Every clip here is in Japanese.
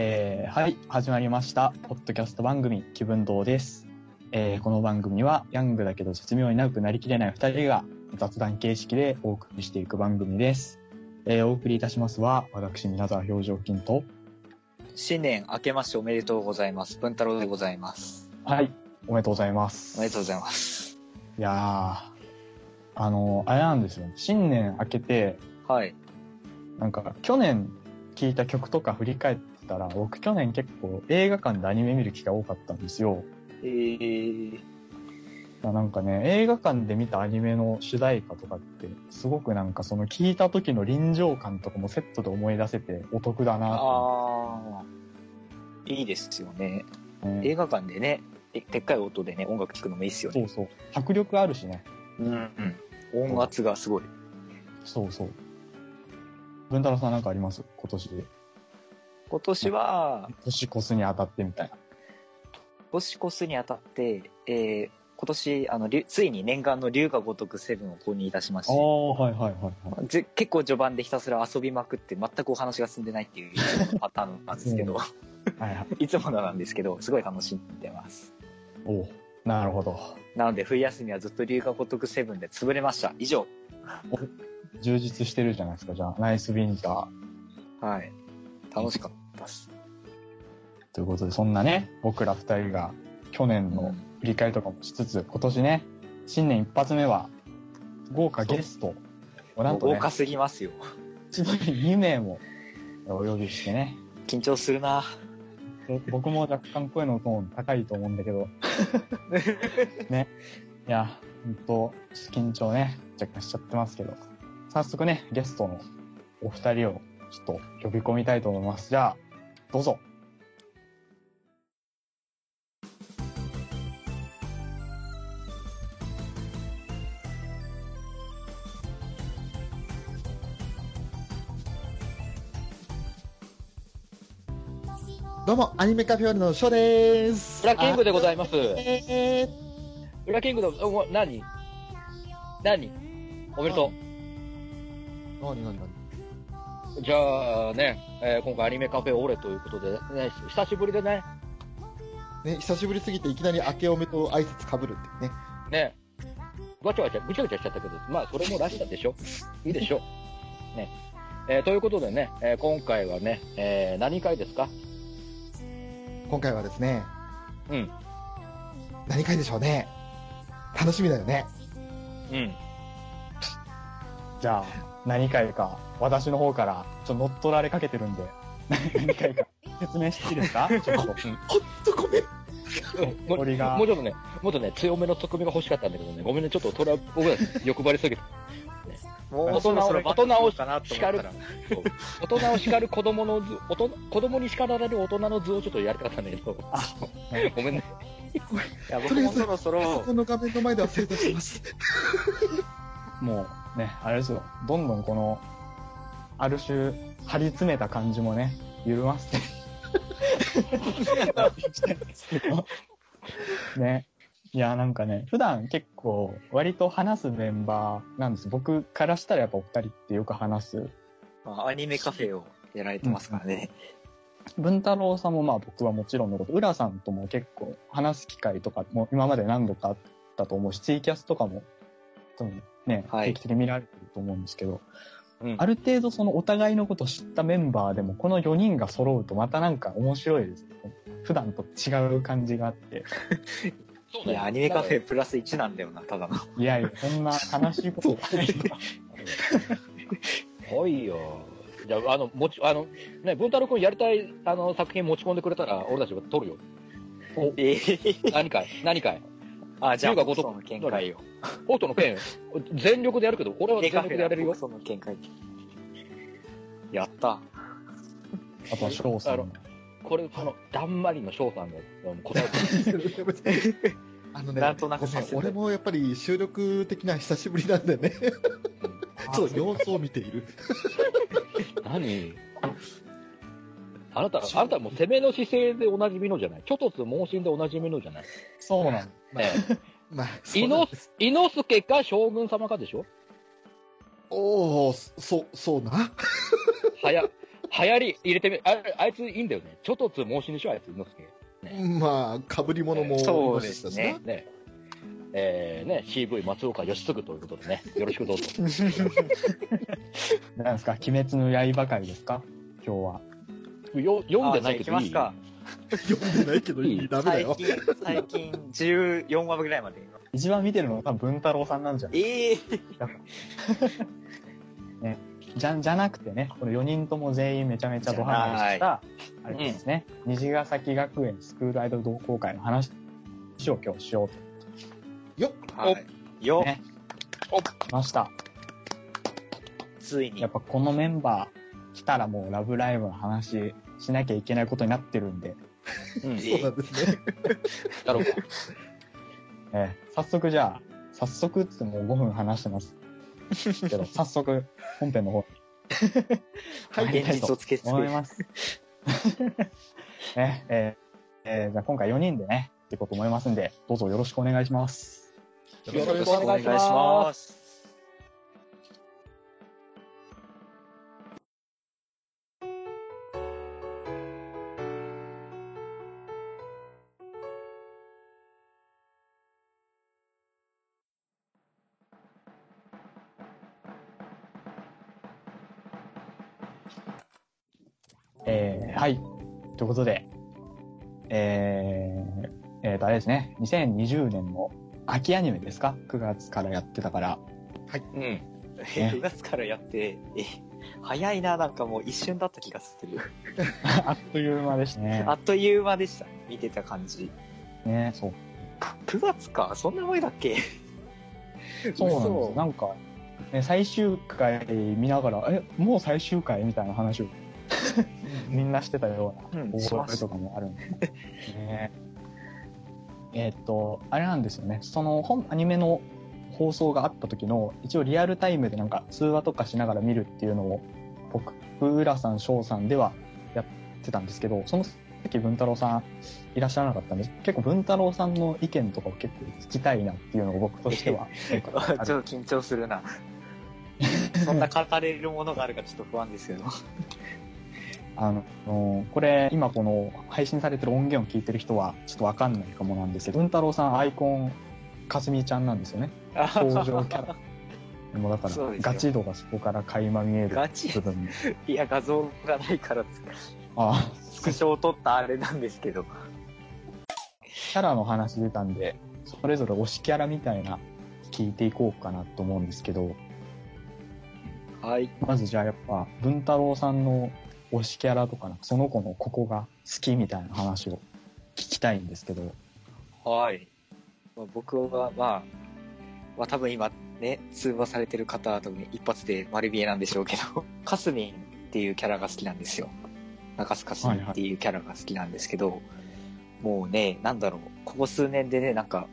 えーはい、始まりました。ポッドキャスト番組、気分堂です。えーこの番組は、ヤングだけど絶妙に長くなりきれない二人が雑談形式でお送りしていく番組です。えーお送りいたしますは、私、皆沢表情筋と、新年明けましておめでとうございます。文太郎でございます。はい、おめでとうございます。おめでとうございます。いやー、あの、あれなんですよ。新年明けて、はい。なんか、去年聴いた曲とか振り返ったら、僕去年結構映画館でアニメ見る機会多かったんですよ。えー、なんかね、映画館で見たアニメの主題歌とかって、すごくなんかその聴いた時の臨場感とかもセットで思い出せてお得だなとあー、いいですよね。思って、映画館でね、ででっかい音でね、音楽聴くのもいいですよね。そうそう。迫力あるしね。うん、うん。音圧がすごい。そうそう。文太郎さんなんかあります？今年で。今年は、年越すにあたってみたいな。年越すにあたって、えー、今年、あの、ついに念願の龍が如くセブンを購入いたしまして、はいはいはいはい。ぜ結構序盤でひたすら遊びまくって全くお話が進んでないっていう パターンなんですけど、はいはい。いつものなんですけど、すごい楽しんでます。おうなるほど。なので、冬休みはずっと龍が如くセブンで潰れました。以上。充実してるじゃないですか。じゃあ、ナイスウィンター。はい。楽しかったです。ということで、そんなね、僕ら二人が去年の振り返りとかもしつつ、今年ね、新年一発目は、豪華ゲストをなんとね、豪華すぎますよ。一度に2名もお呼びしてね、緊張するなで僕も若干声のトーン高いと思うんだけど、ね、いや、ほんと、緊張ね、若干しちゃってますけど、早速ね、ゲストのお二人をちょっと呼び込みたいと思います。じゃあ、どうぞ。どうも、アニメカフェオレのショーでーす。裏キングでございます。え裏キングの、お何？何？おめでとー、なになになにう。じゃあね、えー今回アニメカフェオレということで、ね、久しぶりでね、ね、久しぶりすぎていきなり明けおめと挨拶かぶるってね。ね、わちゃわちゃ、ぐちゃぐちゃしちゃったけど、まあ、それもらしさでしょ。いいでしょ。ね。えーということでね、えー今回はね、えー何回ですか？今回はですね、うん。何回でしょうね。楽しみだよね。うん。じゃあ、何回か、私の方から、ちょっと乗っ取られかけてるんで、何回か。説明していいですか？ちょっと。ほんと。ごめん。も鳥が。もうちょっとね、もっとね、強めのツッコミが欲しかったんだけどね、ごめんね、ちょっと、僕は欲張りすぎて。もうそろそろバッとかなと思ったら。そう。大人を叱る子供の図、大人子供に叱られる大人の図をちょっとやりたかったんだけど、ごめんね。いや、僕もそろそろ、この画面の前では正座してます。もうね、あれですよ。どんどんこの、ある種、張り詰めた感じもね、緩ませて。ね。いや、なんかね、普段結構、割と話すメンバーなんです。僕からしたらやっぱお二人ってよく話す。まあアニメカフェをやられてますからね。文太郎さんもまあ僕はもちろんのこと、浦さんとも結構話す機会とかも今まで何度かあったと思うし、ツイキャスとかも、多分ね、はい定期的に見られてると思うんですけど、うんある程度そのお互いのことを知ったメンバーでも、この4人が揃うとまたなんか面白いですね。普段と違う感じがあって。そ ういや、アニメカフェプラス1なんだよな、ただの。いやいや、そんな悲しいことな いよ。はいよ。じゃあ、あの、もち、あの、ね、文太郎君やりたい、あの、作品持ち込んでくれたら、俺たちが撮るよ。ええ何回何回あ、じゃあ、龍が如く僕その見解を。オートのペン、全力でやるけど、俺は全力でやれるよ。その見解。やった。あとは翔さんも。これ、その、だんまりの翔さんがうん答えてあのね、なんとなく俺もやっぱり収録的な久しぶりなんでね、ちょっと様子を見ている。何？あなた、あなたもう攻めの姿勢でおなじみのじゃない？ちょとつ猛進でおなじみのじゃない？そうなの。まあね、まあ、そうなんです伊之助か将軍様かでしょ？おお、そ、そうな？早、流行り入れてみ、ああいついいんだよね。ちょっとつ盲信でしょ、あいつ、猪之まあ、被り物もそういましたしですね。ね。えー、ね、CV 松岡義嗣ということでね、よろしくどうぞ。なんですか？鬼滅の刃会ですか？今日は。よ読んでないけどいい。読んでないけどいい、ダメだよ。最近、最近14話ぐらいまで。一番見てるのは多分文太郎さんなんじゃない？ええ。じゃ、じゃなくてね、この4人とも全員めちゃめちゃドハマりした、あれですね、虹ヶ崎学園スクールアイドル同好会の話を今日しようと。よっ。はい。よ、ね。思いました。ついに。やっ。ぱこのメンバー来たらもうラブライブの話しなきゃいけないことになってるんで、うん。そうなんですね。だろうか。えー早速じゃあ、早速っつってもう5分話してます けど、早速本編の方 はい、現実をつけつけ思います。ね、えーえーじゃあ今回4人でね、っていこうと思いますんで、どうぞよろしくお願いします。よろしくお願いしますことで、えー、えーと、あれですね、2020年の秋アニメですか ?9 月からやってたから、うん。え9月からやって、え、早いな、なんかもう一瞬だった気がする。あっという間でしたね。あっという間でした。見てた感じ。ね、そう。9月かそんな前だっけ？そうなんですなんか、ね、最終回見ながら、え、もう最終回？みたいな話をみんなしてたような覚えとかもあるんで。ね、えーっと、あれなんですよね。その本、アニメの放送があった時の、一応リアルタイムでなんか通話とかしながら見るっていうのを、僕、浦さん、翔さんではやってたんですけど、その時文太郎さんいらっしゃらなかったんで、結構文太郎さんの意見とかを結構聞きたいなっていうのが僕としては、ちょっと緊張するな。そんな語れるものがあるかちょっと不安ですけど。あの、これ、今この配信されてる音源を聞いてる人はちょっとわかんないかもなんですけど、文太郎さんアイコン、かすみちゃんなんですよね。登場キャラ。もうだから、ガチ度がそこから垣間見えるガチ部分も。いや、画像がないから、あスクショを撮ったあれなんですけど。キャラの話出たんで、それぞれ推しキャラみたいな聞いていこうかなと思うんですけど、はい。まずじゃあやっぱ、文太郎さんの推しキャラとかなんか、その子のここが好きみたいな話を聞きたいんですけど、はい。まあ僕は、まあ、まあ多分今ね、通話されてる方は多分一発で丸見えなんでしょうけど、かすみんっていうキャラが好きなんですよ。中須かすみんっていうキャラが好きなんですけど、もうね、なんだろう、ここ数年でね、なんか、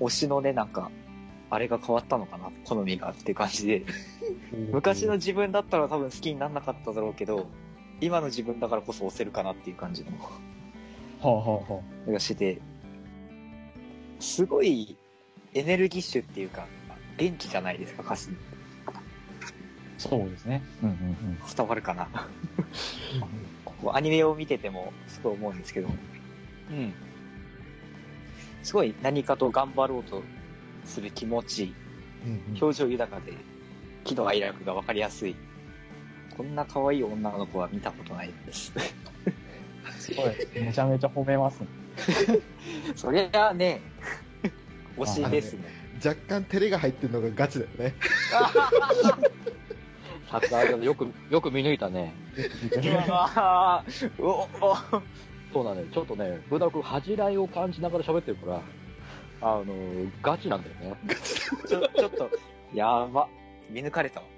推しのね、なんか、あれが変わったのかな、好みがっていう感じで、昔の自分だったら多分好きにならなかっただろうけど、今の自分だからこそ推せるかなっていう感じの。はあはあはあ。がしてて、すごいエネルギッシュっていうか、元気じゃないですか、歌詞。そうですね。うんうんうん。伝わるかな。アニメを見ててもすごい思うんですけど、うん。すごい何かと頑張ろうとする気持ち、うんうん表情豊かで、喜怒哀楽が分かりやすい。こんな可愛い女の子は見たことないです。すごい。めちゃめちゃ褒めますね。そりゃあね、推しですね。若干照れが入ってるのがガチだよね。さすがだよく、よく見抜いたね。うわーおおそうだね。ちょっとね、ブダ君恥じらいを感じながら喋ってるから、あの、ガチなんだよね。ちょ、ちょっと、やば。見抜かれたわ。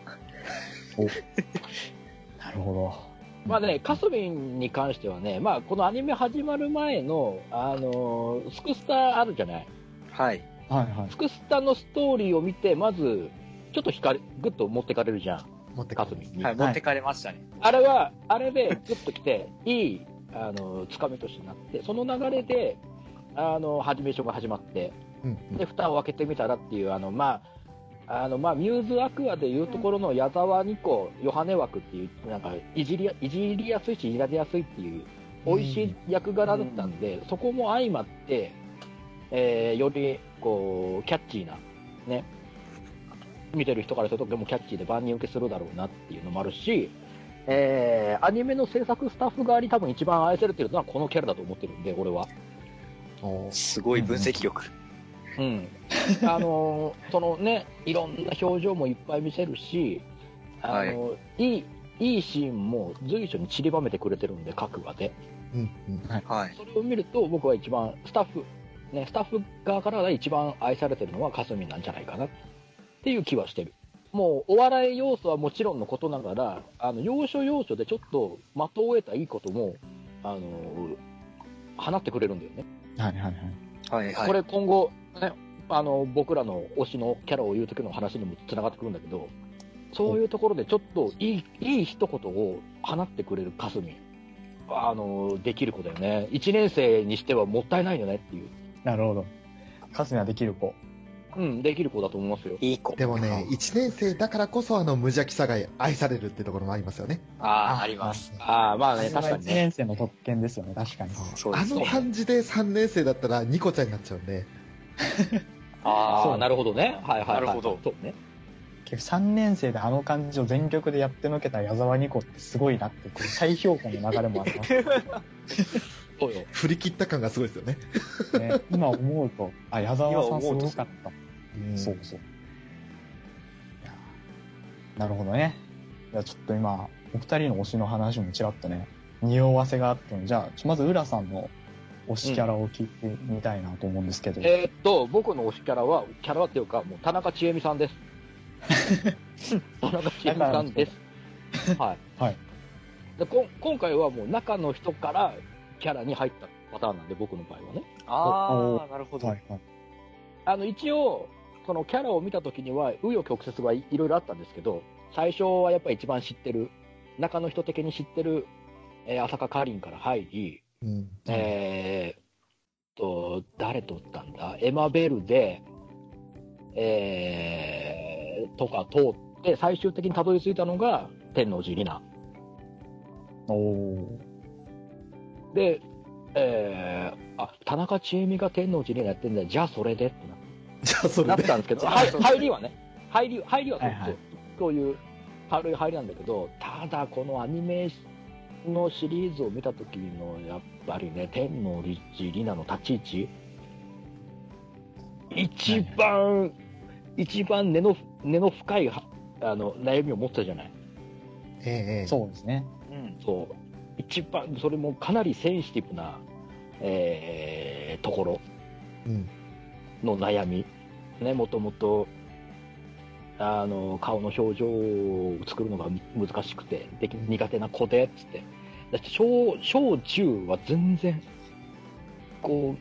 なるほど。まあね、カスミンに関してはね、まあこのアニメ始まる前の、あのースクスタあるじゃない？はい。はいはい。スクスタのストーリーを見て、まず、ちょっと光、ぐっと持ってかれるじゃん。持ってくるカスミンに。はい、持ってかれましたね。あれは、あれでグッと来て、いい、あの、つかみとしてなって、その流れで、あの、ハジメーションが始まって、うんうんで、蓋を開けてみたらっていう、あの、まあ、あの、まあ、ミューズアクアでいうところの矢沢ニコ、ヨハネ枠っていう、なんか、いじりや、いじりやすいし、いじられやすいっていう、美味しい役柄だったんで、そこも相まって、えーより、こう、キャッチーな、ね、見てる人からするととてもキャッチーで万人受けするだろうなっていうのもあるし、えーアニメの制作スタッフ側に多分一番愛されてるのはこのキャラだと思ってるんで、俺は。すごい分析力。うん。あのーそのね、いろんな表情もいっぱい見せるし、あのーい、い、いいシーンも随所に散りばめてくれてるんで、各話で。うんうんはい。それを見ると、僕は一番、スタッフ、ね、スタッフ側から一番愛されてるのはかすみなんじゃないかなっていう気はしてる。もう、お笑い要素はもちろんのことながら、あの、要所要所でちょっと的を得たいいことも、あのー放ってくれるんだよね。はいはいはい。はい、はい。これ今後、ね、あの、僕らの推しのキャラを言う時の話にも繋がってくるんだけど、そういうところでちょっといい、いい一言を放ってくれるかすみ。あの、できる子だよね。一年生にしてはもったいないよねっていう。なるほど。カスにはできる子。うん、できる子だと思いますよ。いい子。でもね、1年生だからこそあの無邪気さが愛されるってところもありますよね。ああ、あります。。ああ、まあね、1確かにね。年生の特権ですよね、確かに。あそうですねの感じで3年生だったらニコちゃんになっちゃうんで。ああ、そうなるほどね。はいはい、はい。なるほどそうね。結構3年生であの感じを全力でやってのけた矢沢ニコってすごいなって、再評価の流れもあります そうよ。振り切った感がすごいですよね。ね。今思うと、あ、矢沢さんすごかった。うんそうそう。いやなるほどね。いや、ちょっと今、お二人の推しの話もちらっとね、匂わせがあったので、じゃあ、まず浦さんの推しキャラを聞いてみたいなと思うんですけど。えーっと、僕の推しキャラは、キャラはっていうか、もう田中千恵美さんです。田中千恵美さんです。はい。はい。でこん今回はもう中の人からキャラに入ったパターンなんで、僕の場合はね。ああ、なるほど。はいはい。あの、一応、そのキャラを見た時には、紆余曲折はいいろいろあったんですけど、最初はやっぱり一番知ってる、中の人的に知ってる、えー浅香かりんから入り、うん。えーっと、誰とったんだ？エマベルで、えー、とか通って、最終的にたどり着いたのが天王寺リナ。おー。で、えー、あ、田中千恵美が天王寺リナやってんだじゃあそれでってじゃあそなれで。なったんですけど、はい 入りはね、入り、入りはそう,、はいはいそういう軽い入りなんだけど、ただこのアニメのシリーズを見た時の、やっぱりね、天王寺リナの立ち位置、一番、一番根の、根の深いはあの悩みを持ってたじゃない？ええええそうですね。うん。そう。一番、それもかなりセンシティブな、えーところうん。の悩み。ね、もともと、あの、顔の表情を作るのが難しくて、でき苦手な子で、つって。だって小、小中は全然、こ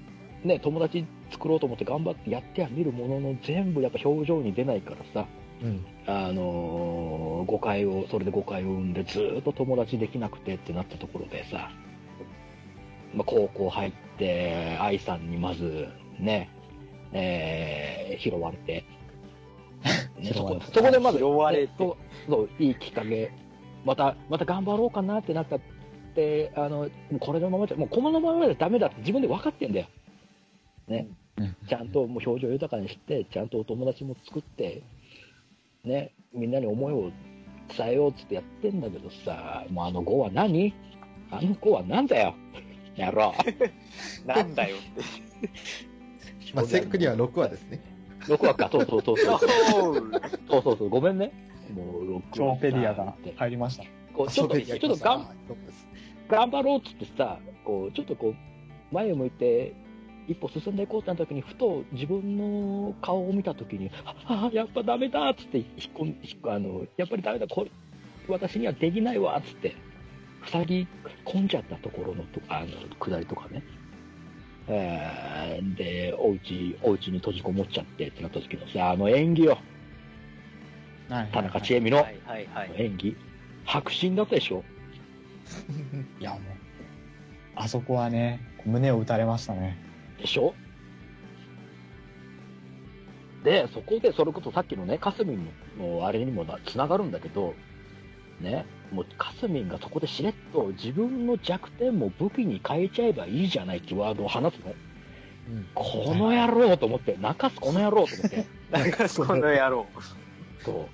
う、ね、友達作ろうと思って頑張ってやってはみるものの、全部やっぱ表情に出ないからさ、うん。あのー誤解を、それで誤解を生んで、ずーっと友達できなくてってなったところでさ、まあ、高校入って、愛さんにまず、ね、えー拾われて、ね、そこそこでまず、拾われてそういいきっかけ、また、また頑張ろうかなってなったって、あの、これのままじゃ、もうこのままじゃダメだって自分で分かってんだよ。ね。うん。ちゃんともう表情豊かにして、ちゃんとお友達も作って、ね、みんなに思いを伝えようっつってやってんだけどさ、もうあの子は何？あの子はなんだよやろう。なんだよって。まあ、正確には6話ですね。6話か、そう そうそうそう。そうそうそう、ごめんね。もう6話。超ペディアが入りました。こうちょっと、ちょっとがん頑張ろうっつってさ、こう、ちょっとこう、前を向いて、一歩進んでいこうってなった時に、ふと自分の顔を見た時に、ああ、やっぱダメだっつって引っ込ん、引っあの、やっぱりダメだ、これ、私にはできないわっつって、塞ぎ込んじゃったところのとあの下りとかね。えーで、お家、お家に閉じこもっちゃってってなった時のさ、あの演技よ。田中千恵美の。演技。迫真だったでしょ いや、もう、あそこはね、胸を打たれましたね。でしょで、そこで、それこそさっきのね、かすみんのあれにもなつながるんだけど、ね、もうかすみんがそこでしれっと自分の弱点も武器に変えちゃえばいいじゃないってワードを放つの。うんこの野郎と思って、泣かすこの野郎と思って。なんかその野郎。そ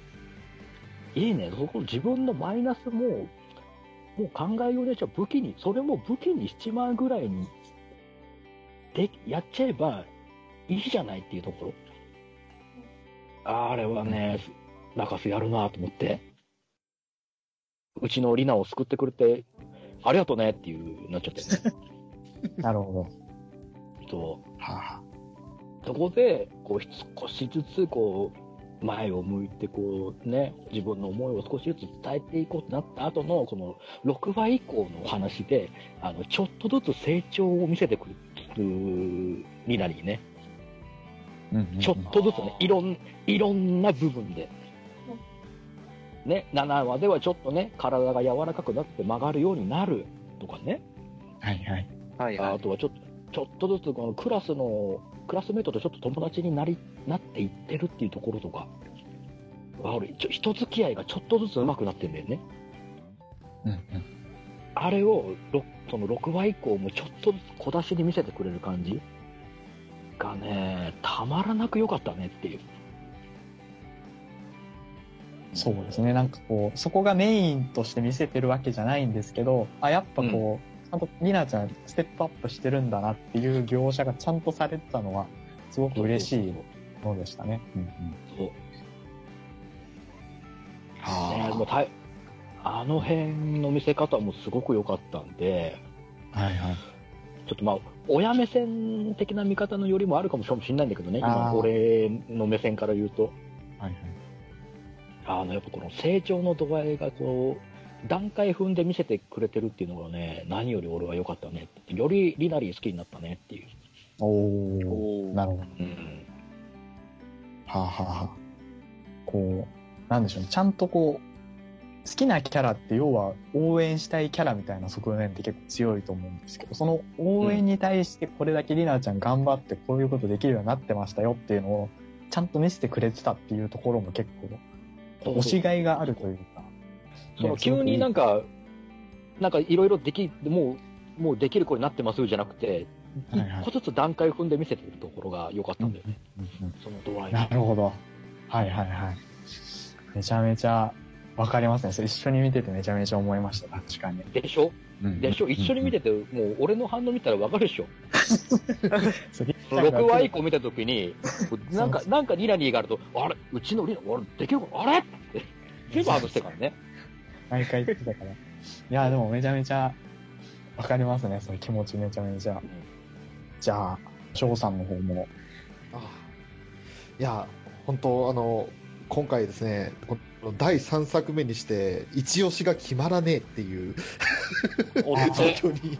う。いいね、そこ自分のマイナスも、もう考えようでしょ、武器に、それも武器にしちまうぐらいに、で、やっちゃえばいいじゃないっていうところ。あれはね、中洲やるなと思って。うちのリナを救ってくれて、ありがとうねっていう、なっちゃってね。なるほど。そう。はそこで、こう、少しずつ、こう、前を向いて、こう、ね、自分の思いを少しずつ伝えていこうとなった後の、この、6話以降のお話で、あの、ちょっとずつ成長を見せてくる、リナリーね。うんうんちょっとずつね、いろん、いろんな部分で。ね、7話ではちょっとね、体が柔らかくなって曲がるようになるとかね。はいはい。はいはい。あとはちょっと、ちょっとずつこのクラスの、クラスメートとちょっと友達になり、なっていってるっていうところとか、あ俺、ちょ人付き合いがちょっとずつ上手くなってんだよね。うんうん。あれを、ろその6話以降もちょっとずつ小出しに見せてくれる感じがね、たまらなく良かったねっていう。そうですね。なんかこう、そこがメインとして見せてるわけじゃないんですけど、あ、やっぱこう、ちゃんとリナちゃんステップアップしてるんだなっていう描写がちゃんとされてたのは、すごく嬉しいものでしたね。うんうん。そう。はねもうたいあの辺の見せ方もすごく良かったんで、はいはい。ちょっとまあ、親目線的な見方のよりもあるかもしれないんだけどね、今、俺の目線から言うと、はいはい。あの、やっぱこの成長の度合いがこう、段階踏んで見せてくれてるっていうのがね、何より俺は良かったね。よりリナリー好きになったねっていう。おー。おーなるほど。うん。はあ、はあはあ、こう、なんでしょうね。ちゃんとこう、好きなキャラって要は応援したいキャラみたいな側面って結構強いと思うんですけど、その応援に対してこれだけリナちゃん頑張ってこういうことできるようになってましたよっていうのをちゃんと見せてくれてたっていうところも結構、推しがいがあるというか。そのね急になんか、か、なんかいろいろでき、もう、もうできる子になってますじゃなくて、はいはい一個ずつ段階踏んで見せてるところが良かったんだよね。うんうんその度合いなるほど。はいはいはい。めちゃめちゃわかりますね。それ一緒に見ててめちゃめちゃ思いました。確かに。でしょ？でしょ？一緒に見てて。て、もう俺の反応見たらわかるでしょ？それ6話以降見たときに、なんか、なんかリナニーがあると、あれ？うちのリナ、あれできるか？あれ？って、全部外してからね。毎回言ってたから。いや、でもめちゃめちゃわかりますね。その気持ちめちゃめちゃ。じゃあ、翔さんの方も。ああいや、本当あの、今回ですね、第3作目にして、一押しが決まらねえっていう状況 に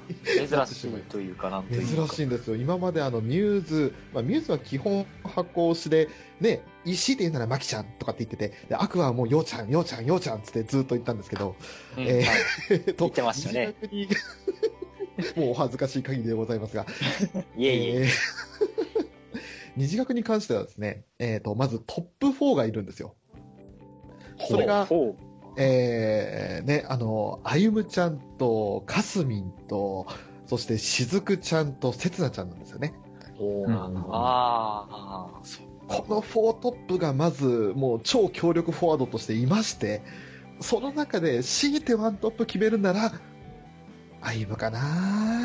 珍しいというか、なんというか。珍しいんですよ。今まであの、ミューズ、まあ、ミューズは基本箱推しで、ね、石で言うならマキちゃんとかって言ってて、でアクアはもうようちゃん、ようちゃん、ようちゃんってずっと言ったんですけど、うんえー 言ってましたね。もうお恥ずかしい限りでございますが、いえいえ。えー二次学に関してはですね、えっ、と、まずトップ4がいるんですよ。それが、えー、ね、あの、あゆむちゃんと、かすみんと、そしてしずくちゃんとせつなちゃんなんですよね。おうんああ。この4トップがまず、もう超強力フォワードとしていまして、その中で強いてワントップ決めるなら、あゆむかな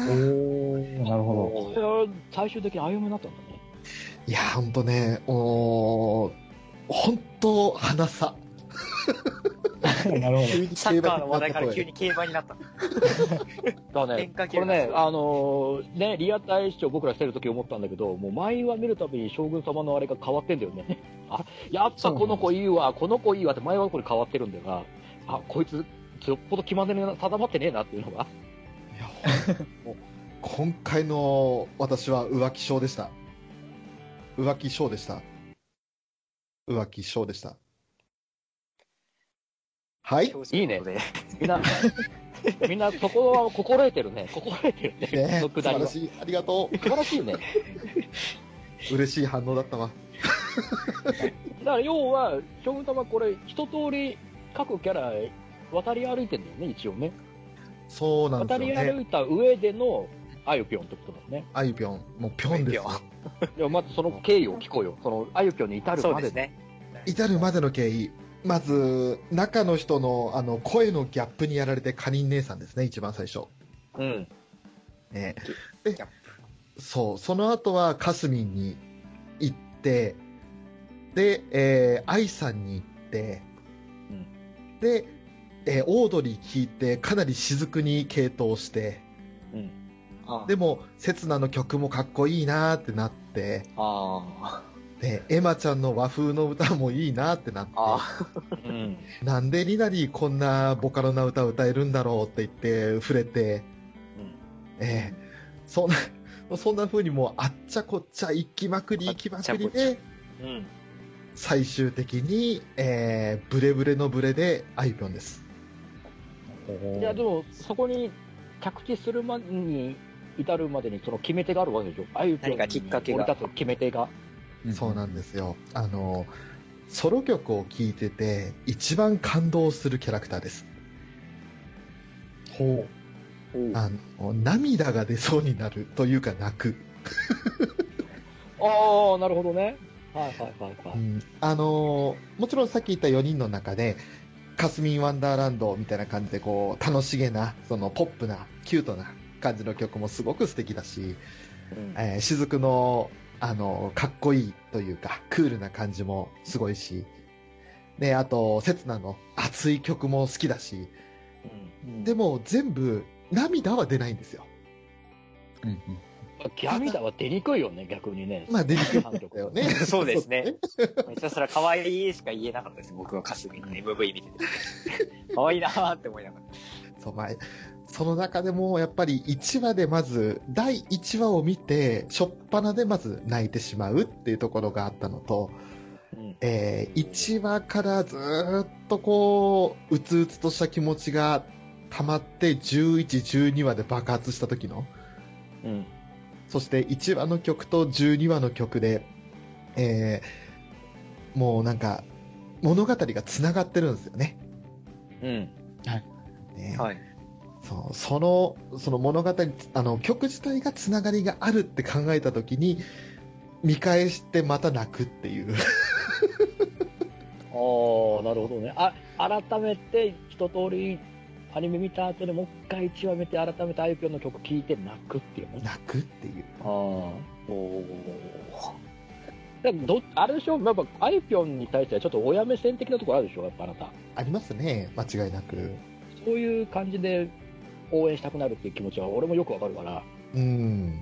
おー、なるほこれは最終的に歩むになったんだね。いや、ほんとね、おーほんと、花さ。ど。なるほ急にサッカーの話題から急に競馬になった。だね、これね、あのーね、リアタイ視聴僕らしてる時思ったんだけど、もう毎話見るたびに将軍様のあれが変わってんだよね。あ、やっぱこの子いいわ、この子いいわって毎話これ変わってるんだよな。あ、こいつ、よっぽど決まってねえな、定まってねえなっていうのが。いや、今回の私は浮気症でした。浮気症でした。浮気症でした。はい。いいねみんな、みんなそこは心得てるね。心得てるね。ねそのくだりは素晴らしい。ありがと素晴らしいね。う。嬉しい反応だったわ。だから要は、将軍様これ、一通り各キャラ渡り歩いてんだよね、一応ね。そうなんです渡り。歩いた上でのあゆぴょんってことだね。あゆぴょん、もうぴょんですよ。でもまずその経緯を聞こうよ。そのあゆぴょんに至るまですそうでね。至るまでの経緯。まず、中の人の、あの、声のギャップにやられて、カニン姉さんですね、一番最初。うん。ね。ギャッそう、その後はカスミンに行って、で、えー、愛さんに行って、うんで、えーオードリー聞いて、かなり雫に傾倒して、うん。あでも、刹那の曲もかっこいいなーってなって、あで、エマちゃんの和風の歌もいいなってなって、あうん。なんでリナリーこんなボカロな歌歌えるんだろうって言って触れて、ええそんな、そんな風にもうあっちゃこっちゃ行きまくり行きまくりで、うん。最終的に、えー、ブレブレのブレでアイピョンです。いや、でも、そこに着地するまでに至るまでにその決め手があるわけでしょ。あゆぴょんに何かきっかけが降り立つ決め手が。そうなんですよ。あの、ソロ曲を聴いてて、一番感動するキャラクターです。ほあの、涙が出そうになるというか泣く。ああ、なるほどね。はいはいはいはい。うんあのもちろんさっき言った4人の中で、カスミン・ワンダーランドみたいな感じで、こう、楽しげな、そのポップな、キュートな感じの曲もすごく素敵だし、うんえー雫の、あの、かっこいいというか、クールな感じもすごいし、で、あと、刹那の熱い曲も好きだし、うんでも全部、涙は出ないんですよ。う。うんうん涙は出にくいよね、逆にね。まあ、出にくいんだよね。そうですね。めっちゃそれは可愛いしか言えなかったです。僕はカスミの MV 見てて。可愛いなーって思いながら。そう、まあ、その中でも、やっぱり1話でまず、第1話を見て、しょっぱなでまず泣いてしまうっていうところがあったのと、うんえー、1話からずーっとこう、うつうつとした気持ちが溜まって、11、12話で爆発した時の、うん。そして1話の曲と12話の曲で、えー、もうなんか、物語が繋がってるんですよね。うん。ねはい。そう、その、その物語、あの、曲自体がつながりがあるって考えたときに、見返してまた泣くっていう。ああ、なるほどね。あ、改めて一通りアニメ見た後でもう一回一話見て改めてあゆぴょんの曲聴いて泣くっていうね。泣くっていう。ああ。おー。でもど、あれでしょ？やっぱあゆぴょんに対してはちょっと親目線的なところあるでしょ？やっぱあなた。ありますね、間違いなく。そういう感じで応援したくなるっていう気持ちは俺もよくわかるから。うん。うん。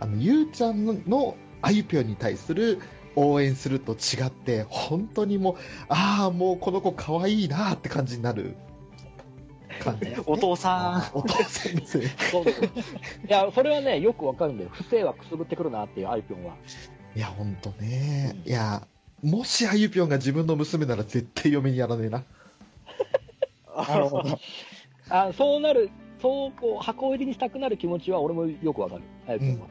あの、ゆうちゃんのあゆぴょんに対する応援すると違って、本当にもう、ああ、もうこの子可愛いなって感じになる感じですね、お父さお父さんですね。そうそう。いや、それはね、よくわかるんだよ。不正はくすぶってくるなっていうあゆぴょんは。いや、本当ね。いや、もしあゆぴょんが自分の娘なら絶対嫁にやらねえな。ん。なるほど。あそうなる、そうこう箱入りにしたくなる気持ちは俺もよくわかる。あゆぴょんは。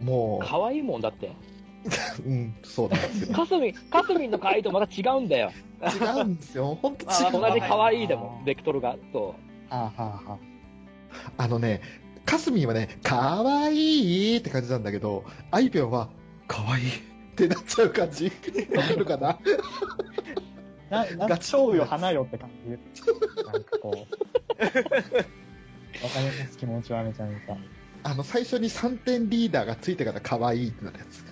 も可愛いもんだって。う、うん、そうなんですよ。かすみん、かすみんの可愛いとまた違うんだよ。違うんですよ。本当違う。あ同じ可愛いでも、ベクトルが。そはあはあはあのね、かすみんはね、かわいいって感じなんだけど、あいぴょんは、かわいいってなっちゃう感じ。わかるかな？あ。な、なんか、蝶よ花よって感じ。なんかこう。わかります、気持ちはめちゃめちゃ。あの、最初に3点リーダーがついてからかわいいってなるやつ。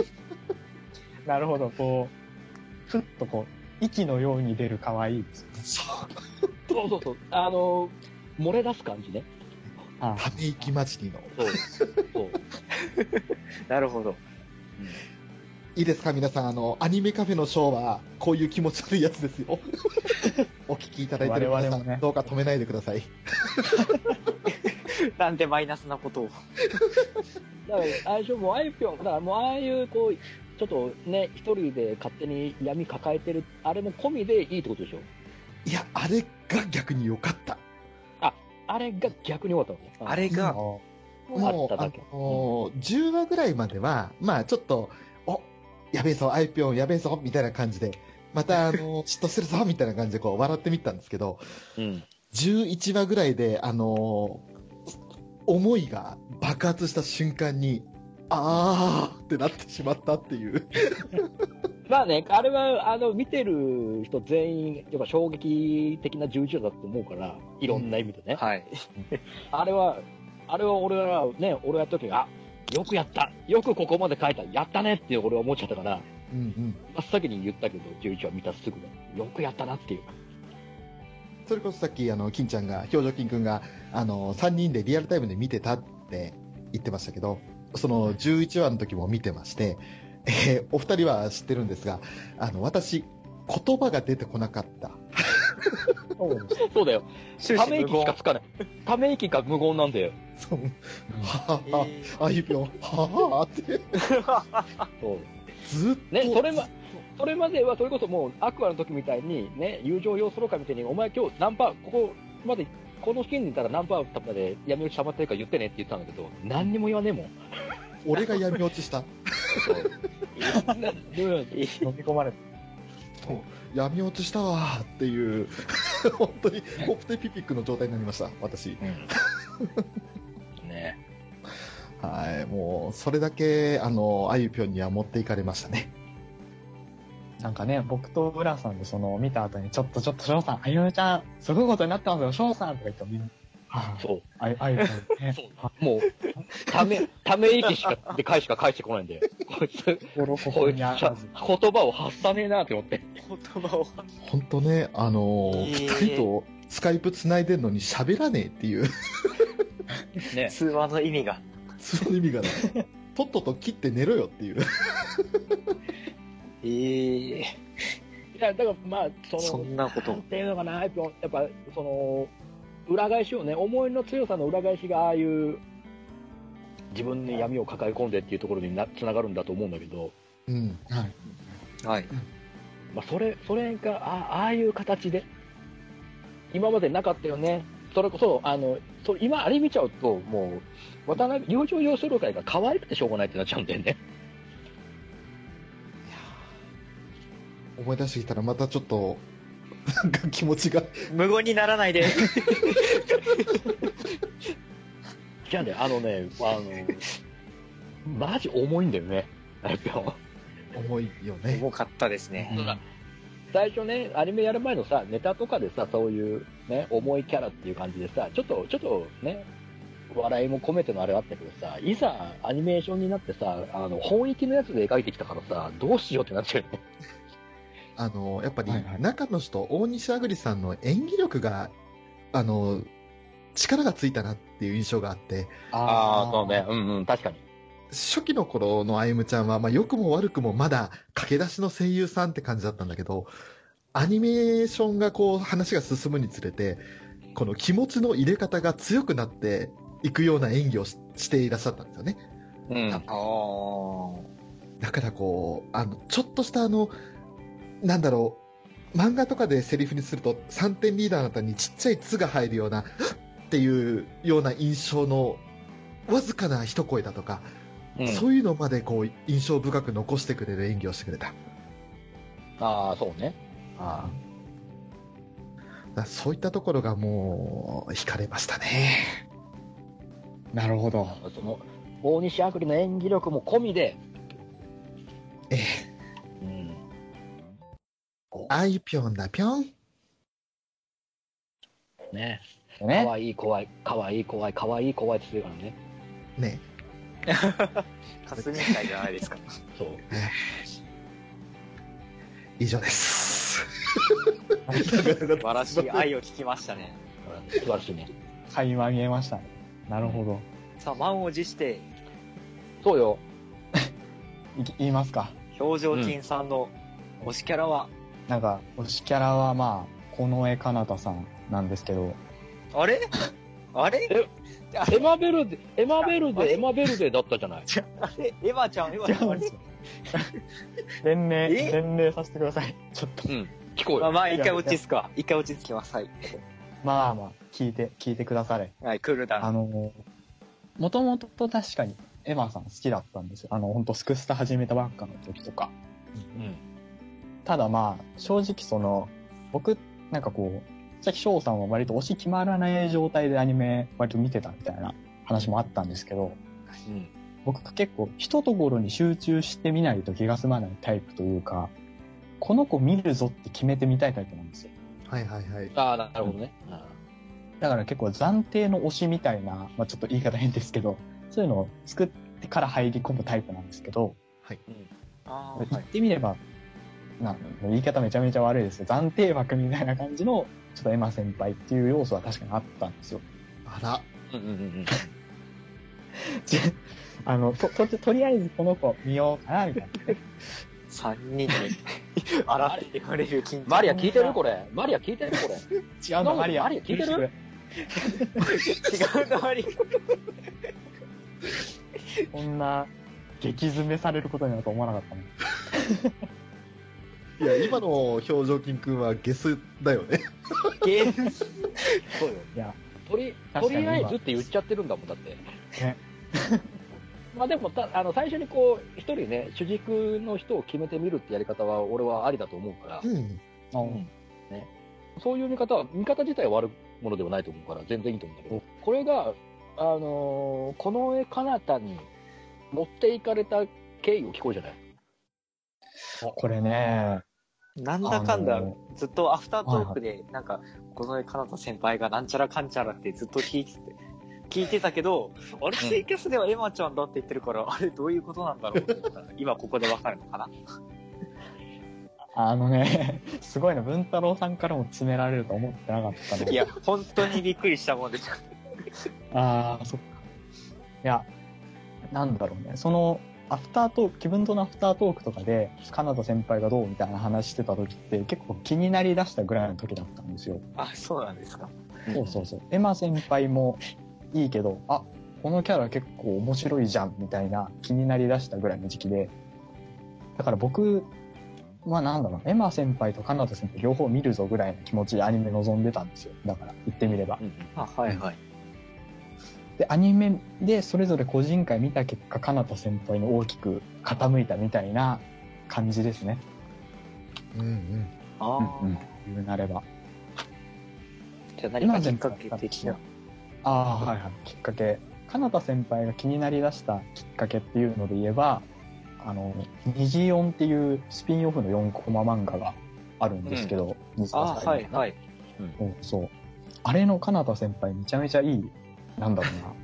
なるほど、こう、ふっとこう、息のように出る可愛いです。そう。う。そうそうそう。あの、漏れ出す感じね。はため息混じりの。そう。そう。なるほど。いいいですか皆さん、あの、アニメカフェのショーは、こういう気持ち悪いやつですよ。お聞きいただいてる皆さん、ねどうか止めないでください。なんでマイナスなことを。だから、もうあいぴょん、だからもうああいう、こう、ちょっとね、一人で勝手に闇抱えてる、あれも込みでいいってことでしょ？いや、あれが逆に良かった。あれが逆に良かったの？あれが、もあう、あっただけのー10話ぐらいまでは、まあちょっと、お、やべえぞ、アイピョンやべえぞ、みたいな感じで、また、あのー 嫉妬するぞ、みたいな感じでこう笑ってみたんですけど、うん。11話ぐらいで、あのー思いが爆発した瞬間に、あーってなってしまったっていう。まあね、あれは、あの、見てる人全員、やっぱ衝撃的な11話だと思うから、いろんな意味でね。はい。あれは、あれは俺はね、俺やった時あ、よくやったよくここまで書いたやったねって俺は思っちゃったから、うんうん。真っ先に言ったけど、11話見たすぐね、よくやったなっていう。それこそさっき、あの、金ちゃんが、表情筋くんが、あの、3人でリアルタイムで見てたって言ってましたけど、その11話の時も見てまして、えーお二人は知ってるんですが、あの、私、言葉が出てこなかった。そうだよ。終ため息しかつかない。ため息が無言なんだよ。そう、はえはは、ーあゆぴょん、ははって、そう。ずっと。ね、それま、それまではそれこそもう、アクアの時みたいに、ね、友情要素ロカみたいに、お前今日何パー、ここまで、この金にいたら何パーまで闇落ち溜まってるか言ってねって言ったんだけど、何にも言わねえもん。俺が闇落ちした。飲み込まれて。闇落ちしたわーっていう、本当に、コプテピピックの状態になりました、私。ねはい、もう、それだけ、あの、あゆぴょんには持っていかれましたね。なんかね、僕と浦さんでその見た後に、ちょっとちょっと翔さん、あゆめちゃん、すごいことになってますよ、翔さんとか言ってもみんな、はぁ、そう。あゆ、あゆちゃん、ね、もう、ため、ため息しか、で返しか返してこないんで、こいつ。言葉を発さねえなって思って。言葉を。本当ね、あのえー二人とスカイプ繋いでんのに喋らねえっていう、ね。通話の意味が。その意味がね、とっとと切って寝ろよっていう。ええいや、だからまあ、その、そんなことなんていうのかな、やっぱ、やっぱその、裏返しをね、思いの強さの裏返しが、ああいう、自分に闇を抱え込んでっていうところにな、つながるんだと思うんだけど、うん。はい。はい。まあ、それ、それが、あああいう形で、今までなかったよね。それこそ、あの、そ今、あれ見ちゃうと、もう、渡辺、友情要素会が可愛くてしょうがないってなっちゃうんだよね。思い出してきたらまたちょっと、なんか気持ちが、無言にならないで。じゃあね、あのね、あの、マジ重いんだよね。やっぱ重いよね。重かったですね。そうだ最初ね、アニメやる前のさ、ネタとかでさ、そういうね、重いキャラっていう感じでさ、ちょっと、ちょっとね、笑いも込めてのあれあったけどさ、いざアニメーションになってさ、あの、本域のやつで描いてきたからさ、どうしようってなっちゃうよね。あの、やっぱりはいはい中の人、大西あぐりさんの演技力が、あの、力がついたなっていう印象があって、うんうん、確かに。初期の頃のあゆむちゃんは、まあ、良くも悪くもまだ駆け出しの声優さんって感じだったんだけど、アニメーションがこう話が進むにつれて、この気持ちの入れ方が強くなっていくような演技をししていらっしゃったんですよね。うん。ああ。だからこう、あの、ちょっとしたあの、なんだろう、漫画とかでセリフにすると3点リーダーのあたりにちっちゃい「つ」が入るような、っていうような印象のわずかな一声だとか、うん、そういうのまでこう印象深く残してくれる演技をしてくれた。ああ、そうね。あらそういったところがもう、惹かれましたね。なるほど。あ。その、大西あくりの演技力も込みで、ええ、うん。あいぴょんだぴょん。ね。かね。わいい怖い、かわいい怖い、かわいい怖いって言ってるからね。ね。霞会じゃないですか。そう。以上です。素晴らしい愛を聞きましたね。素晴らしいね。垣間見えましたね。なるほど。さあ、満を持して、そうよ。いき言いますか。表情筋さんの推しキャラは、なんか、推しキャラはまあ、近衛かなたさんなんですけど、あれ？あれ？エマベルデ、エマベルデ、エマベルデだったじゃない？あれ？エヴァちゃん、エヴァちゃん。連名、え？連名させてください。ちょっと。うん。聞こうまあ、よ。まあ、一回落ち着くわ。一回落ち着きます。はい。まあまあ、聞いて、聞いてくだされ。はい、クールダウン。あの、もともと確かにエマさん好きだったんですよ。あの、本当スクスタ始めたばっかの時とか。うん。ただまあ、正直その、僕、なんかこう、さっき翔さんは割と推し決まらない状態でアニメ割と見てたみたいな話もあったんですけど、うん。僕結構一ところに集中してみないと気が済まないタイプというか、この子見るぞって決めてみたいタイプなんですよ。はいはいはい。ああ、なるほどね。だから結構暫定の推しみたいな、まあちょっと言い方変ですけど、そういうのを作ってから入り込むタイプなんですけど、はい。言ってみれば、なん言い方めちゃめちゃ悪いですよ。暫定枠みたいな感じの、ちょっとエマ先輩っていう要素は確かにあったんですよ。あら、うんうんうんち あの、と、と、とりあえずこの子見ようかな、みたいな。三人に、あらって言われる緊張。マリア聞いてるこれ？マリア聞いてるこれ？違うの、マリア。マリア聞いてる？違うのあり。こんな、激詰めされることになると思わなかったもん。いや、今の表情筋くんはゲスだよね。ゲーム。そうよ。いや、とり、とりあえずって言っちゃってるんだもん、だって。ね まあでもた、あの、最初にこう、一人ね、主軸の人を決めてみるってやり方は、俺はありだと思うから、うん。うんそういう見方は、見方自体は悪いものではないと思うから、全然いいと思うんだけど、これが、あのーこの絵彼方に持っていかれた経緯を聞こうじゃない？これね、なんだかんだあの、ずっとアフタートークで、なんか、このかなた先輩がなんちゃらかんちゃらってずっと聞いてて、聞いてたけど、あれ、ツイキャスではエマちゃんだって言ってるから、あれ、どういうことなんだろうと思ったら、今ここでわかるのかな？あのね、すごいの、文太郎さんからも詰められると思ってなかったので。いや、本当にびっくりしたもんで、ああ、そっか。いや、なんだろうね。その、アフタートーク、気分とのアフタートークとかで、カナダ先輩がどうみたいな話してた時って、結構気になりだしたぐらいの時だったんですよ。あ、そうなんですか。そうそうそう。エマ先輩もいいけど、あ、このキャラ結構面白いじゃん、みたいな気になりだしたぐらいの時期で、だから僕はなんだろう、エマ先輩とカナダ先輩両方見るぞぐらいの気持ちでアニメ望んでたんですよ。だから、言ってみれば。あ、はいはい。で、アニメでそれぞれ個人会見た結果、かなた先輩に大きく傾いたみたいな感じですね。うんうん。ああ、うんうん。言うなれば。じゃあ何かきっかけ的な。ああ、はいはい。きっかけ。かなた先輩が気になりだしたきっかけっていうので言えば、あの、虹四っていうスピンオフの4コマ漫画があるんですけど、水あ川さんにはいはい。そうそう。あれのかなた先輩めちゃめちゃいい、なんだろうな、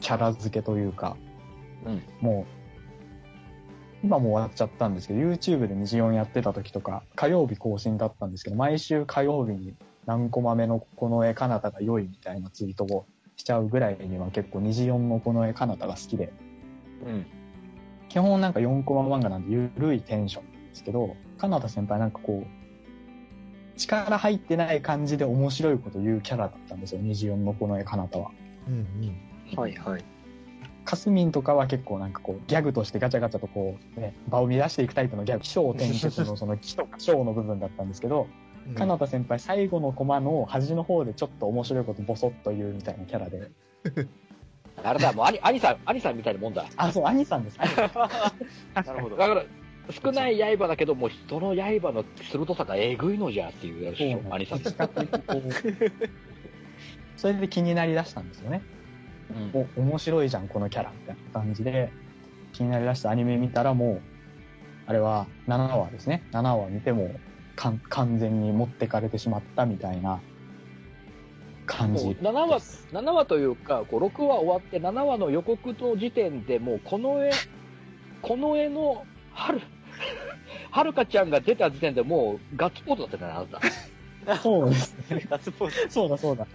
キャラ付けというか、うんもう、今もう終わっちゃったんですけど、YouTube で虹4やってた時とか、火曜日更新だったんですけど、毎週火曜日に何コマ目のこの絵かなたが良いみたいなツイートをしちゃうぐらいには結構虹4のこの絵かなたが好きで、うん。基本なんか4コマ漫画なんでゆるいテンションなんですけど、カナダ先輩なんかこう、力入ってない感じで面白いこと言うキャラだったんですよ、24のこの絵かなたは。うんうん。はいはい。カスミンとかは結構なんかこう、ギャグとしてガチャガチャとこう、ね、場を乱していくタイプのギャグ、気象転結のその気とか小の部分だったんですけど、うんカナダ先輩最後のコマの端の方でちょっと面白いことボソッと言うみたいなキャラで。あれだ、もう、兄、兄さん、兄さんみたいなもんだ。あ、そう、兄さんです。なるほど。だから、少ない刃だけども、人の刃の鋭さがえぐいのじゃっていうやつでしょ、兄さん。それで気になりだしたんですよね。うんお、面白いじゃん、このキャラ、みたいな感じで、気になりだしたアニメ見たらもう、あれは7話ですね。7話見ても、かん完全に持ってかれてしまったみたいな感じ。7話、7話というか、こう6話終わって7話の予告の時点でもうこの絵、この絵の春、はるかちゃんが出た時点でもうガッツポーズだったじゃない、あなた。そうですね。ガッツポーズ。そうだそうだ。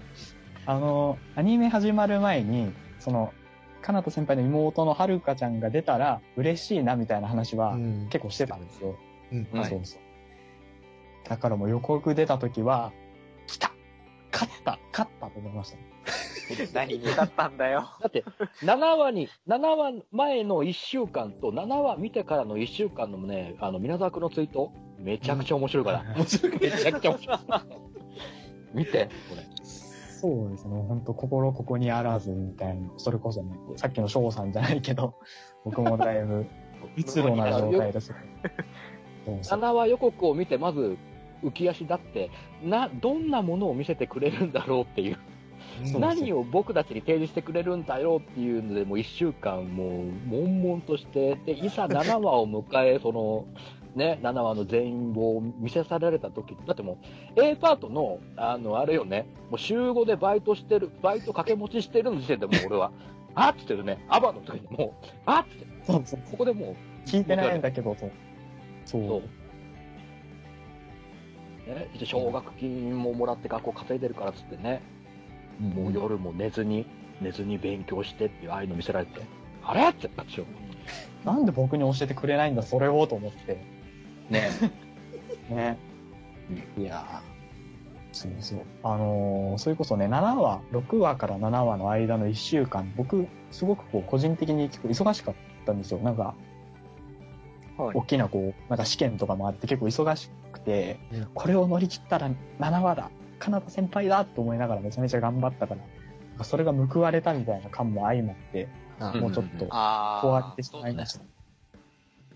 あの、アニメ始まる前に、その、かなた先輩の妹のはるかちゃんが出たら嬉しいなみたいな話はうん結構してたんですよ。うんはいそうそう。だからもう予告出た時は、来た勝った勝ったと思いましたね。何に勝ったんだよ。だって、7話に、7話前の1週間と7話見てからの1週間のね、あの、皆沢くんのツイート、めちゃくちゃ面白いから。面白いめちゃくちゃ面白い。見て、これ。そうですね。本当心ここにあらずみたいな。それこそね、さっきの翔さんじゃないけど、僕もだいぶ、鬱路な状態です。そうそう7話予告を見て、まず、浮き足立って、な、どんなものを見せてくれるんだろうっていう、何を僕たちに提示してくれるんだろうっていうので、もう1週間、もう、悶々として、で、いざ7話を迎え、その、ね、7話の全員を見せされた時だってもう、A パートの、あの、あれよね、もう週5でバイトしてる、バイト掛け持ちしてるの時点でもう俺は、あっつってるね、アバの時にもう、あっつって、そうそう。ここでもう、聞いてないんだけど、そう。そう。そう。ね、奨学金ももらって学校稼いでるからっつってね、もう夜も寝ずに、寝ずに勉強してっていうああいうの見せられて、あれ？ってなったでしょ。なんで僕に教えてくれないんだ、それをと思って。ね。ね。いやーそうそう。あのーそれこそね、7話、6話から7話の間の1週間、僕、すごくこう、個人的に結構忙しかったんですよ。なんか、はい大きなこう、なんか試験とかもあって結構忙しくて、うんこれを乗り切ったら7話だ、カナダ先輩だと思いながらめちゃめちゃ頑張ったから、それが報われたみたいな感も相まって、あうんもうちょっとあ終わってしまいました。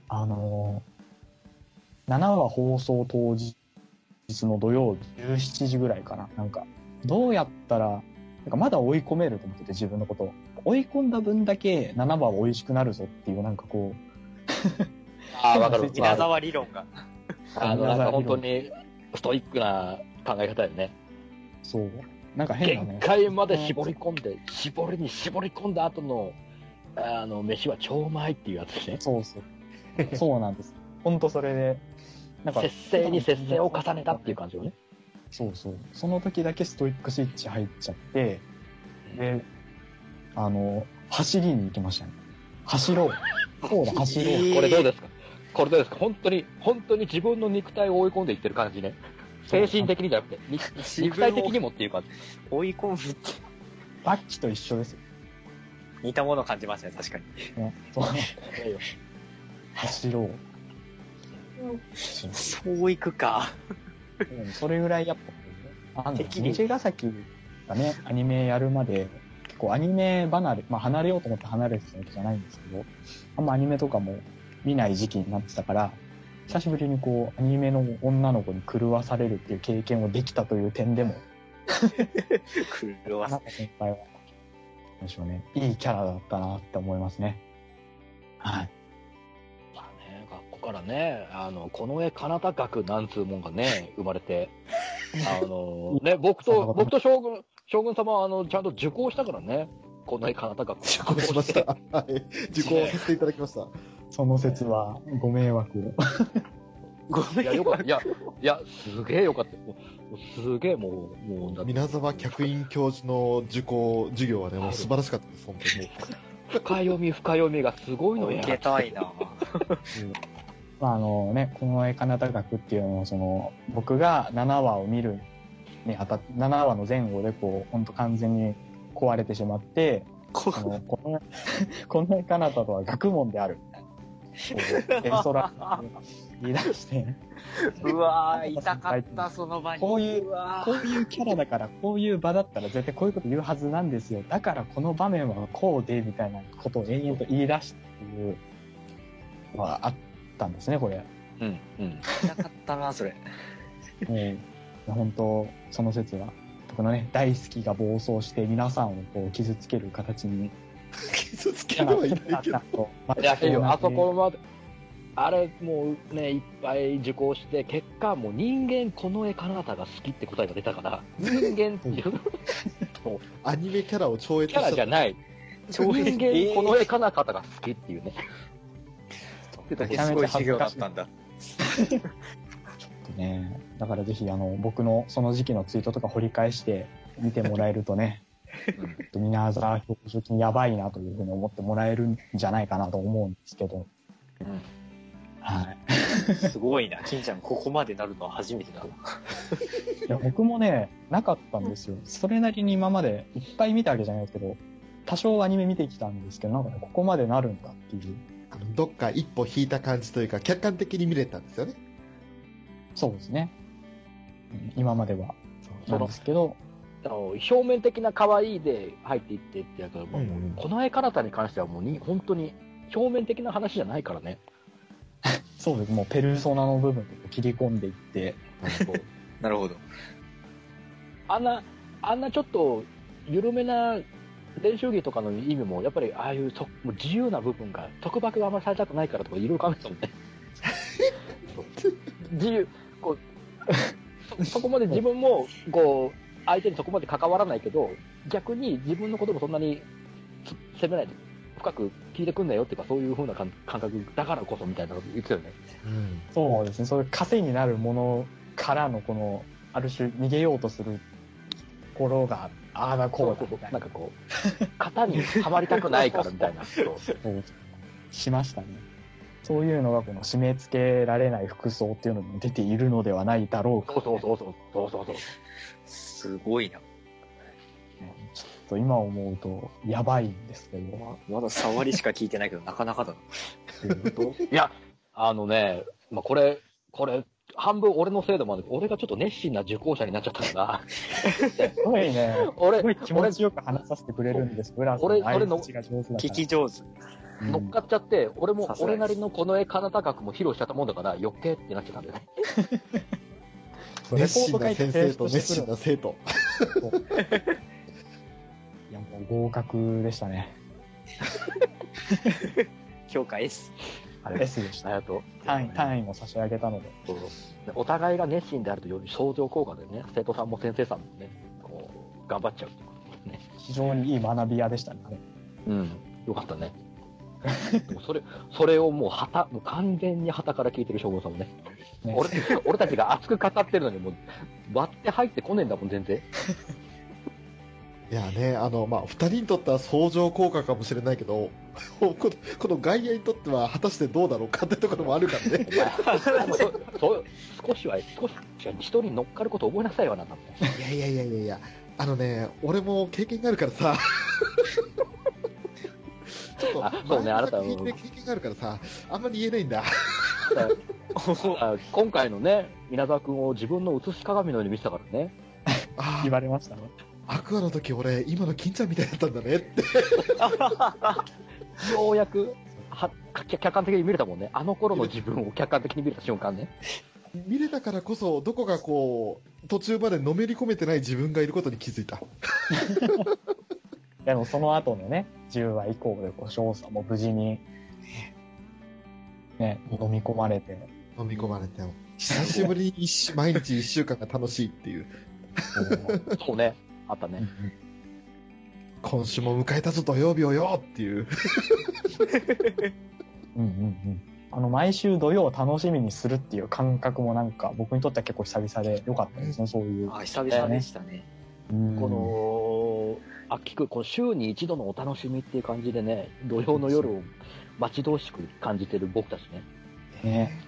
あのー、7話放送当日の土曜日17時ぐらいかな。なんか、どうやったら、なんかまだ追い込めると思ってて自分のことを。追い込んだ分だけ7話は美味しくなるぞっていうなんかこう、ああ、わかる。稲沢理論が。あの、なんか本当にストイックな考え方よね。そう。なんか変なね。限界まで絞り込んで、絞りに絞り込んだ後の、あの、飯は超うまいっていうやつですね。そうそう。そうなんです。ほんとそれで、なんか、節制に節制を重ねたっていう感じよね。そうそう。その時だけストイックスイッチ入っちゃって、で、あの、走りに行きましたね。走ろう。そうだ、走ろう。えーこれどうですか？これどうですか？本当に、本当に自分の肉体を追い込んでいってる感じね。精神的にじゃなくて、肉肉体的にもっていう感じ。追い込むってバッキと一緒ですよ。似たものを感じますね、確かに。ね、そう走ろう。そういくか。うんそれぐらいやっぱ、なんだろう、敵に虹ヶ崎がね、アニメやるまで、結構アニメ離れ、まあ離れようと思って離れてたわけじゃないんですけど、あんまアニメとかも見ない時期になってたから、久しぶりにこう、アニメの女の子に狂わされるっていう経験をできたという点でも、狂わなんか先輩は、なんでしょうね、いいキャラだったなって思いますね。はい。からね、あの、この絵、かなた学なんつうもんがね、生まれて、あの、ね、僕と、僕と将軍、将軍様は、あの、ちゃんと受講したからね、この絵、かなた学。受講しました。はい。受講させていただきました。その説はご迷惑を。ごめいや、よかった。いや、いや、すげえよかった。すげえもう、もう、皆沢客員教授の受講授業はね、もう素晴らしかったです、本当に。深読み、深読みがすごいのよ。受けたいな。まああのね、この絵かなた学っていうのは、その、僕が7話を見るにあたって、7話の前後でこう、ほんと完全に壊れてしまって、こあのこの、この 絵かなたとは学問である。こうエソラ言い出して、うわー、痛かった、その場に。こういうわこういうキャラだから、こういう場だったら絶対こういうこと言うはずなんですよ。だからこの場面はこうで、みたいなことを延々と言い出すっていうのがあったんですね、これ。うん、うん。痛かったな、それ。もう、本当、その説は、僕のね、大好きが暴走して皆さんをこう傷つける形に。傷つけるはいないけど。いや、あそこまで。あれ、もうね、いっぱい受講して、結果、もう人間この絵かなたが好きって答えが出たから、人間っていう、もアニメキャラを超越うキャラじゃない。人間この絵かなたが好きっていうね。だけすごい授業だったんだ。ちょっとね、だからぜひ、あの、僕のその時期のツイートとか掘り返して見てもらえるとね、皆沢表彰金やばいなというふうに思ってもらえるんじゃないかなと思うんですけど、うんはい。すごいな。金ちゃん、ここまでなるのは初めてだな。いや僕もね、なかったんですよ。それなりに今までいっぱい見たわけじゃないですけど、多少アニメ見てきたんですけど、なんかね、ここまでなるんだっていう。どっか一歩引いた感じというか、客観的に見れたんですよね。そうですね。うん今までは。そなんですけど、あの表面的な可愛いで入っていってってやつはもう、うんうんこの絵彼方に関してはもうに本当に表面的な話じゃないからね。そうです。もうペルソナの部分を切り込んでいって、なるほど。あんな、あんなちょっと緩めな練習着とかの意味も、やっぱりああいうそもう自由な部分が、束縛があんまりされたくないからとかいろいろ考えてたもんね。自由、こう、そこまで自分も、こう、相手にそこまで関わらないけど、逆に自分のこともそんなに責めないで、深く聞いてくんなよっていうか、そういう風な感感覚だからこそみたいなこと言ってたよね。うん。そうですね。そういう稼いになるものからのこの、ある種逃げようとするころが、ああだこうだみたいなんなかこう、型にはまりたくないからみたいな。しましたね。そういうのがこの締め付けられない服装っていうのに出ているのではないだろうか。そうそうそうそうそうそうそう。すごいな。ちょっと今思うとやばいんですけど。ままだ触りしか聞いてないけど、なかなかだな。いや、あのね、まあ、これ、これ、半分俺のせいでもある俺がちょっと熱心な受講者になっちゃったから、すごいね。俺、すごい気持ちよく話させてくれるんです。ブラさん俺俺の。聞き上手。うん乗っかっちゃって、俺も俺なりのこの絵、金高くも披露しちゃったもんだから、余計ってなっちゃったんだよね。そうレ熱心なポート書いて先生と熱心な生徒。いや、もう合格でしたね。評価 S。あれ S でした。ありがとう。単位、単位も差し上げたので。そうでお互いが熱心であるとより相乗効果でね、生徒さんも先生さんもね、こう、頑張っちゃうってことね。非常にいい学び屋でしたね。うん。よかったね。でもそれ、それをもう、はた、もう完全に旗から聞いてる将軍さんもね。ね俺、俺たちが熱く語ってるのに、もう、割って入ってこねえんだもん、全然。いやね、あの、まあ、二人にとっては相乗効果かもしれないけど、このこの外野にとっては果たしてどうだろうかってところもあるからね。少しは、少し、人に乗っかること覚えなさいよ、なんだもん。いやいやいやいやいや、あのね、俺も経験があるからさ、ちょっと、あそうねあなた経験があるからさ、あんまり言えないんだ。あ今回のね、稲沢君を自分の映し鏡のように見せたからね。あ言われましたね。アクアの時俺、今の金ちゃんみたいだったんだねって。ようやく、は、客客観的に見れたもんね。あの頃の自分を客観的に見れた瞬間ね。見れたからこそ、どこかこう、途中までのめり込めてない自分がいることに気づいた。でもその後のね、10話以降でこう翔さんも無事に、ね、飲み込まれて、飲み込まれても。久しぶりに毎日一週間が楽しいっていう。こ そうね。あったね。う今週も迎えたぞ土曜日をよっていう。うんうんうん。あの、毎週土曜を楽しみにするっていう感覚もなんか、僕にとっては結構久々で良かったですね、そういう。あ、久々でしたね。うんこの、あ、聞く、この週に一度のお楽しみっていう感じでね、土曜の夜を待ち遠しく感じてる僕たちね。ね、